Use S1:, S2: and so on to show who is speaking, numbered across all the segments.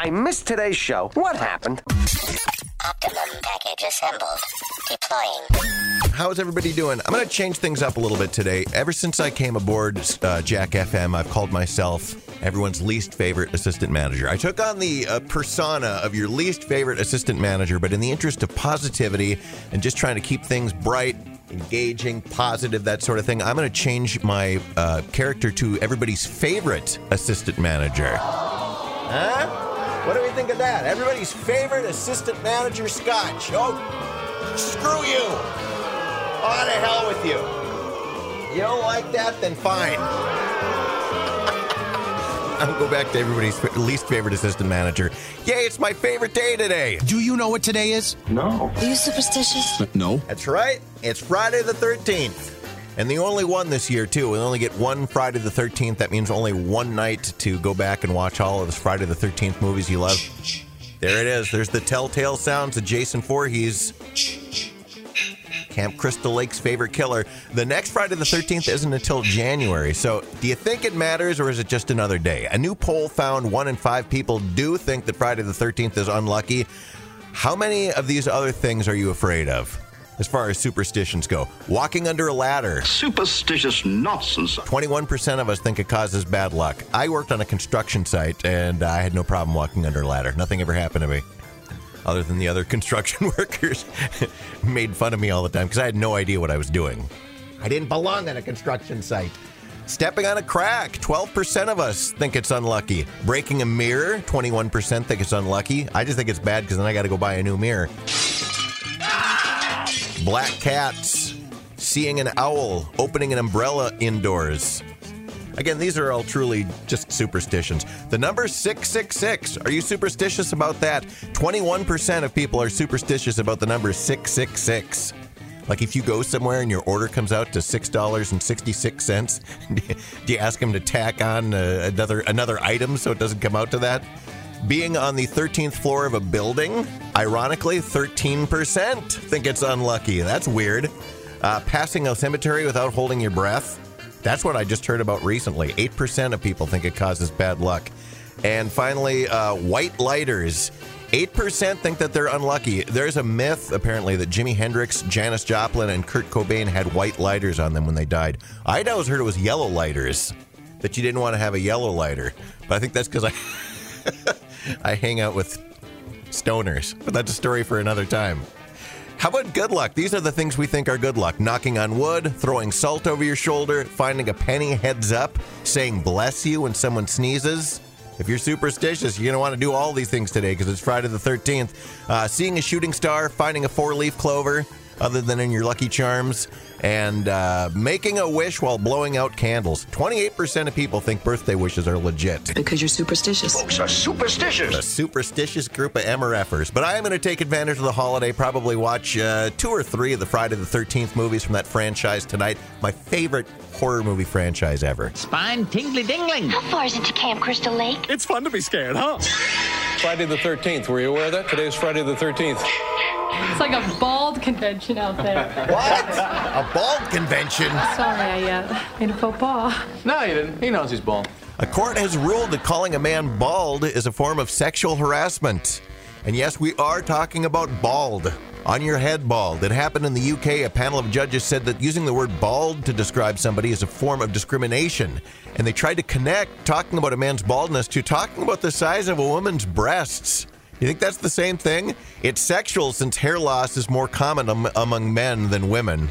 S1: I missed today's show. What happened?
S2: Optimum package assembled. Deploying.
S3: How's everybody doing? I'm going to change things up a little bit today. Ever since I came aboard uh, Jack FM, I've called myself everyone's least favorite assistant manager. I took on the uh, persona of your least favorite assistant manager, but in the interest of positivity and just trying to keep things bright, engaging, positive, that sort of thing, I'm going to change my uh, character to everybody's favorite assistant manager. Huh? What do we think of that? Everybody's favorite assistant manager, Scotch. Oh, screw you. On to hell with you. You don't like that? Then fine. I'll go back to everybody's least favorite assistant manager. Yay, it's my favorite day today.
S4: Do you know what today is?
S5: No.
S2: Are you superstitious?
S4: No.
S3: That's right. It's Friday the 13th. And the only one this year, too. We only get one Friday the 13th. That means only one night to go back and watch all of the Friday the 13th movies you love. There it is. There's the telltale sounds of Jason Voorhees. Camp Crystal Lake's favorite killer. The next Friday the 13th isn't until January. So, do you think it matters or is it just another day? A new poll found one in five people do think that Friday the 13th is unlucky. How many of these other things are you afraid of? As far as superstitions go, walking under a ladder.
S5: Superstitious nonsense.
S3: 21% of us think it causes bad luck. I worked on a construction site and I had no problem walking under a ladder. Nothing ever happened to me. Other than the other construction workers made fun of me all the time because I had no idea what I was doing. I didn't belong on a construction site. Stepping on a crack, 12% of us think it's unlucky. Breaking a mirror, 21% think it's unlucky. I just think it's bad because then I got to go buy a new mirror. Black cats, seeing an owl, opening an umbrella indoors. Again, these are all truly just superstitions. The number 666, are you superstitious about that? 21% of people are superstitious about the number 666. Like if you go somewhere and your order comes out to $6.66, do you ask them to tack on uh, another another item so it doesn't come out to that? Being on the 13th floor of a building, ironically, 13% think it's unlucky. That's weird. Uh, passing a cemetery without holding your breath, that's what I just heard about recently. 8% of people think it causes bad luck. And finally, uh, white lighters. 8% think that they're unlucky. There's a myth, apparently, that Jimi Hendrix, Janis Joplin, and Kurt Cobain had white lighters on them when they died. I'd always heard it was yellow lighters, that you didn't want to have a yellow lighter. But I think that's because I. I hang out with stoners, but that's a story for another time. How about good luck? These are the things we think are good luck knocking on wood, throwing salt over your shoulder, finding a penny heads up, saying bless you when someone sneezes. If you're superstitious, you're going to want to do all these things today because it's Friday the 13th. Uh, seeing a shooting star, finding a four leaf clover, other than in your Lucky Charms, and uh, making a wish while blowing out candles. 28% of people think birthday wishes are legit.
S6: Because you're superstitious.
S5: Folks are superstitious.
S3: A superstitious group of MRFers. But I am going to take advantage of the holiday, probably watch uh, two or three of the Friday the 13th movies from that franchise tonight. My favorite horror movie franchise ever.
S7: Spine tingly dingling.
S2: How far is it to Camp Crystal Lake?
S8: It's fun to be scared, huh?
S9: Friday the 13th. Were you aware of that? Today's Friday the 13th.
S10: It's like a bald convention out there.
S3: What? a bald convention?
S10: Sorry, I uh, made a faux pas.
S9: No, he didn't. He knows he's bald.
S3: A court has ruled that calling a man bald is a form of sexual harassment. And yes, we are talking about bald. On your head bald. It happened in the UK. A panel of judges said that using the word bald to describe somebody is a form of discrimination. And they tried to connect talking about a man's baldness to talking about the size of a woman's breasts. You think that's the same thing? It's sexual since hair loss is more common am- among men than women.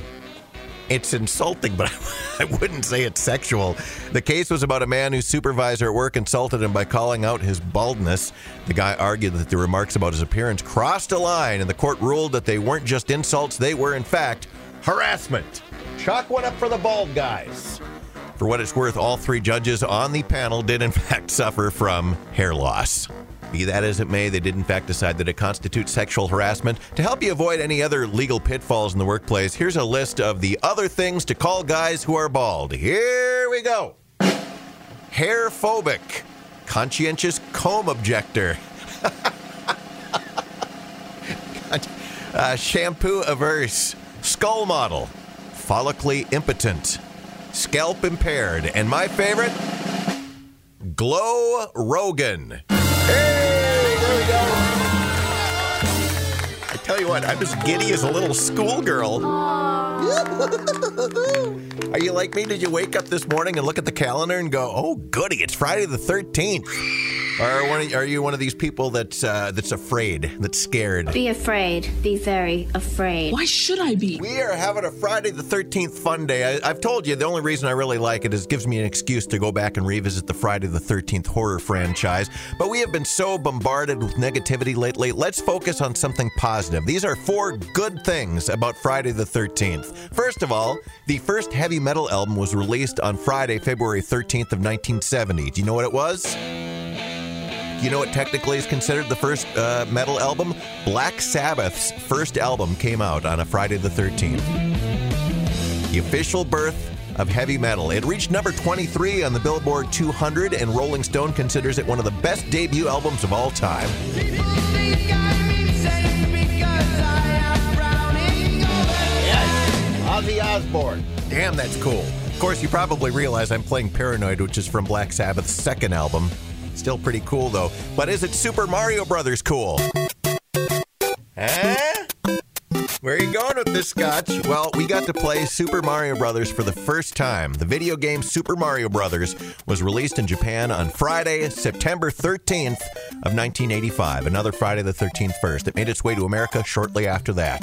S3: It's insulting, but I wouldn't say it's sexual. The case was about a man whose supervisor at work insulted him by calling out his baldness. The guy argued that the remarks about his appearance crossed a line, and the court ruled that they weren't just insults, they were, in fact, harassment. Chalk one up for the bald guys. For what it's worth, all three judges on the panel did, in fact, suffer from hair loss. Be that as it may, they did in fact decide that it constitutes sexual harassment. To help you avoid any other legal pitfalls in the workplace, here's a list of the other things to call guys who are bald. Here we go hair phobic, conscientious comb objector, uh, shampoo averse, skull model, follically impotent, scalp impaired, and my favorite, glow Rogan. I tell you what, I'm as giddy as a little schoolgirl. Are you like me? Did you wake up this morning and look at the calendar and go, "Oh, goody, it's Friday the 13th"? Or one of- are you one of these people that's uh, that's afraid, that's scared?
S4: Be afraid. Be very afraid.
S6: Why should I be?
S3: We are having a Friday the 13th fun day. I, I've told you the only reason I really like it is it gives me an excuse to go back and revisit the Friday the 13th horror franchise. But we have been so bombarded with negativity lately. Let's focus on something positive. These are four good things about Friday the 13th. First of all, the first heavy metal album was released on Friday, February 13th of 1970. Do you know what it was? You know what technically is considered the first uh, metal album? Black Sabbath's first album came out on a Friday the 13th. The official birth of heavy metal. It reached number 23 on the Billboard 200, and Rolling Stone considers it one of the best debut albums of all time. Ozzy Osbourne. Damn, that's cool. Of course, you probably realize I'm playing Paranoid, which is from Black Sabbath's second album. Still pretty cool, though. But is it Super Mario Brothers cool? Huh? Where are you going with this, Scotch? Well, we got to play Super Mario Brothers for the first time. The video game Super Mario Brothers was released in Japan on Friday, September 13th of 1985. Another Friday the 13th first. It made its way to America shortly after that.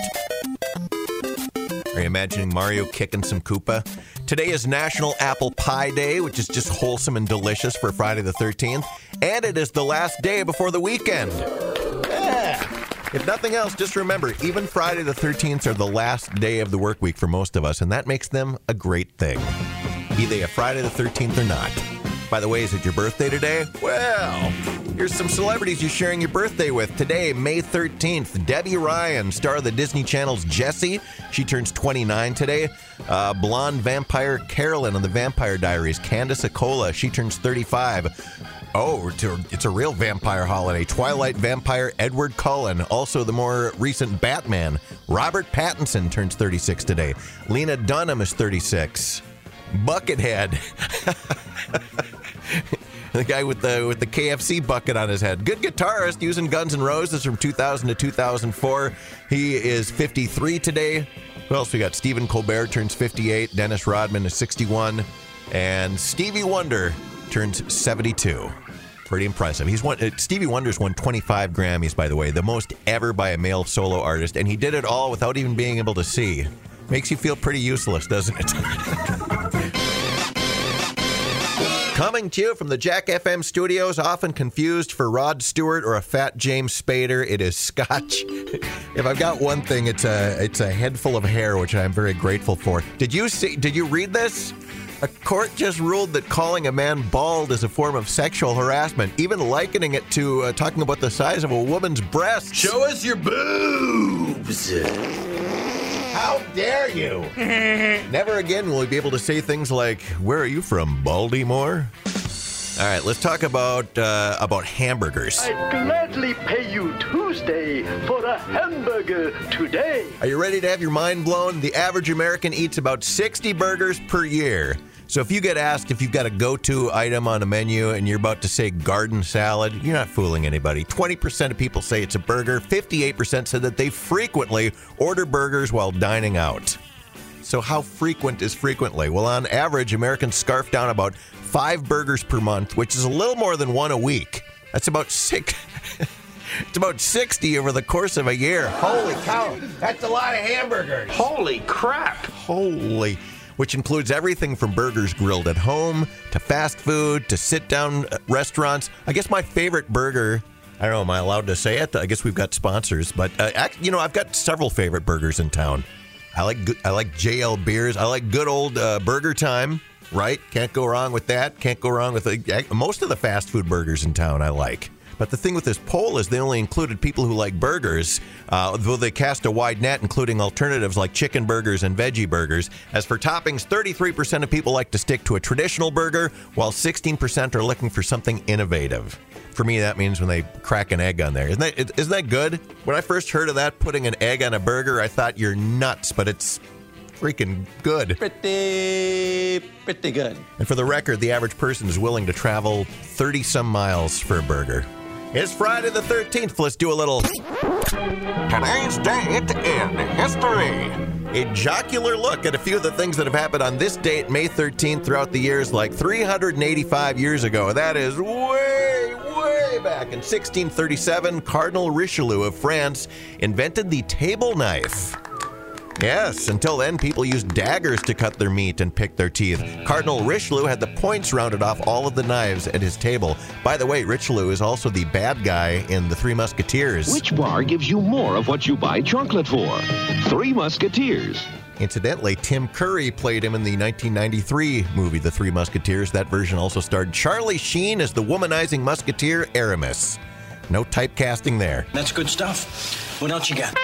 S3: Are you imagining Mario kicking some Koopa? Today is National Apple Pie Day, which is just wholesome and delicious for Friday the 13th. And it is the last day before the weekend. Yeah. If nothing else, just remember, even Friday the 13th are the last day of the work week for most of us, and that makes them a great thing. Be they a Friday the 13th or not. By the way, is it your birthday today? Well, here's some celebrities you're sharing your birthday with. Today, May 13th, Debby Ryan, star of the Disney Channel's Jessie. She turns 29 today. Uh, blonde vampire Carolyn on the Vampire Diaries. Candice Accola, she turns 35. Oh, it's a, it's a real vampire holiday. Twilight vampire Edward Cullen. Also, the more recent Batman. Robert Pattinson turns 36 today. Lena Dunham is 36. Buckethead. the guy with the with the KFC bucket on his head. Good guitarist using Guns N' Roses from 2000 to 2004. He is 53 today. Who else we got? Stephen Colbert turns 58. Dennis Rodman is 61, and Stevie Wonder turns 72. Pretty impressive. He's won. uh, Stevie Wonder's won 25 Grammys, by the way, the most ever by a male solo artist, and he did it all without even being able to see. Makes you feel pretty useless, doesn't it? Coming to you from the Jack FM studios, often confused for Rod Stewart or a fat James Spader, it is Scotch. if I've got one thing, it's a it's a head full of hair, which I'm very grateful for. Did you see? Did you read this? A court just ruled that calling a man bald is a form of sexual harassment, even likening it to uh, talking about the size of a woman's breasts. Show us your boobs. How dare you? Never again will we be able to say things like, "Where are you from, Baltimore?" All right, let's talk about uh, about hamburgers.
S7: I'd gladly pay you Tuesday for a hamburger today.
S3: Are you ready to have your mind blown? The average American eats about 60 burgers per year. So if you get asked if you've got a go-to item on a menu and you're about to say garden salad, you're not fooling anybody. 20% of people say it's a burger. 58% said that they frequently order burgers while dining out. So how frequent is frequently? Well, on average, Americans scarf down about 5 burgers per month, which is a little more than one a week. That's about 6 It's about 60 over the course of a year. Holy cow. That's a lot of hamburgers.
S5: Holy crap!
S3: Holy. Which includes everything from burgers grilled at home to fast food to sit down restaurants. I guess my favorite burger, I don't know, am I allowed to say it? I guess we've got sponsors, but uh, you know, I've got several favorite burgers in town. I like I like JL Beers. I like good old uh, Burger Time, right? Can't go wrong with that. Can't go wrong with uh, most of the fast food burgers in town. I like. But the thing with this poll is they only included people who like burgers, uh, though they cast a wide net, including alternatives like chicken burgers and veggie burgers. As for toppings, 33% of people like to stick to a traditional burger, while 16% are looking for something innovative. For me, that means when they crack an egg on there. Isn't that, isn't that good? When I first heard of that, putting an egg on a burger, I thought you're nuts, but it's freaking good.
S8: Pretty, pretty good.
S3: And for the record, the average person is willing to travel 30 some miles for a burger. It's Friday the 13th. Let's do a little. Today's date in history. A jocular look at a few of the things that have happened on this date, May 13th, throughout the years, like 385 years ago. That is way, way back in 1637. Cardinal Richelieu of France invented the table knife. Yes, until then, people used daggers to cut their meat and pick their teeth. Cardinal Richelieu had the points rounded off all of the knives at his table. By the way, Richelieu is also the bad guy in The Three Musketeers.
S6: Which bar gives you more of what you buy chocolate for? Three Musketeers.
S3: Incidentally, Tim Curry played him in the 1993 movie The Three Musketeers. That version also starred Charlie Sheen as the womanizing musketeer Aramis. No typecasting there.
S11: That's good stuff. What else you got?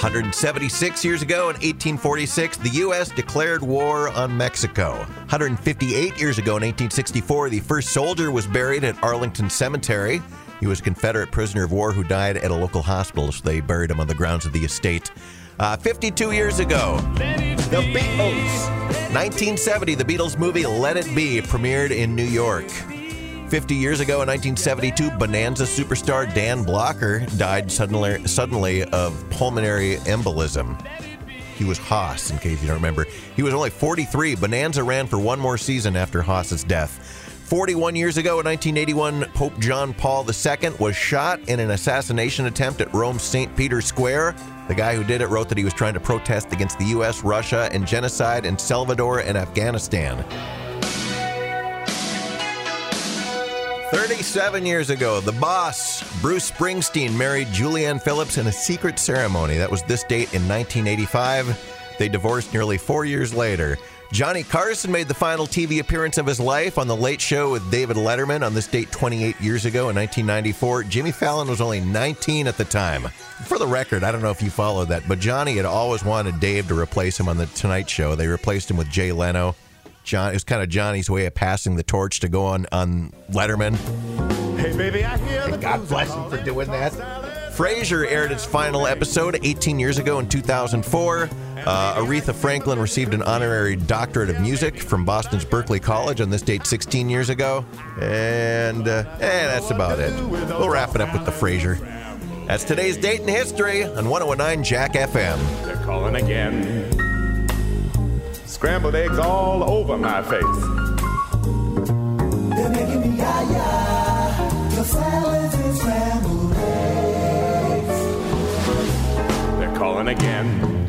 S3: 176 years ago in 1846, the U.S. declared war on Mexico. 158 years ago in 1864, the first soldier was buried at Arlington Cemetery. He was a Confederate prisoner of war who died at a local hospital, so they buried him on the grounds of the estate. Uh, 52 years ago, the Beatles. 1970, the Beatles movie Let It Be premiered in New York. 50 years ago in 1972, Bonanza superstar Dan Blocker died suddenly, suddenly of pulmonary embolism. He was Hoss, in case you don't remember. He was only 43. Bonanza ran for one more season after Hoss's death. 41 years ago in 1981, Pope John Paul II was shot in an assassination attempt at Rome's St. Peter's Square. The guy who did it wrote that he was trying to protest against the U.S., Russia, and genocide in Salvador and Afghanistan. 37 years ago, the boss, Bruce Springsteen, married Julianne Phillips in a secret ceremony. That was this date in 1985. They divorced nearly four years later. Johnny Carson made the final TV appearance of his life on The Late Show with David Letterman on this date 28 years ago in 1994. Jimmy Fallon was only 19 at the time. For the record, I don't know if you followed that, but Johnny had always wanted Dave to replace him on The Tonight Show. They replaced him with Jay Leno. John, it was kind of Johnny's way of passing the torch to go on on Letterman.
S12: Hey, baby, I hear the
S3: God bless him for doing that. Frasier aired its final episode 18 years ago in 2004. Uh, Aretha Franklin received an honorary doctorate of music from Boston's Berklee College on this date 16 years ago. And, uh, eh, that's about it. We'll wrap it up with the Frasier. That's today's date in history on 1019 Jack FM.
S12: They're calling again. Scrambled eggs all over my face.
S13: They're making me yah Your salads and scrambled eggs.
S12: They're calling again.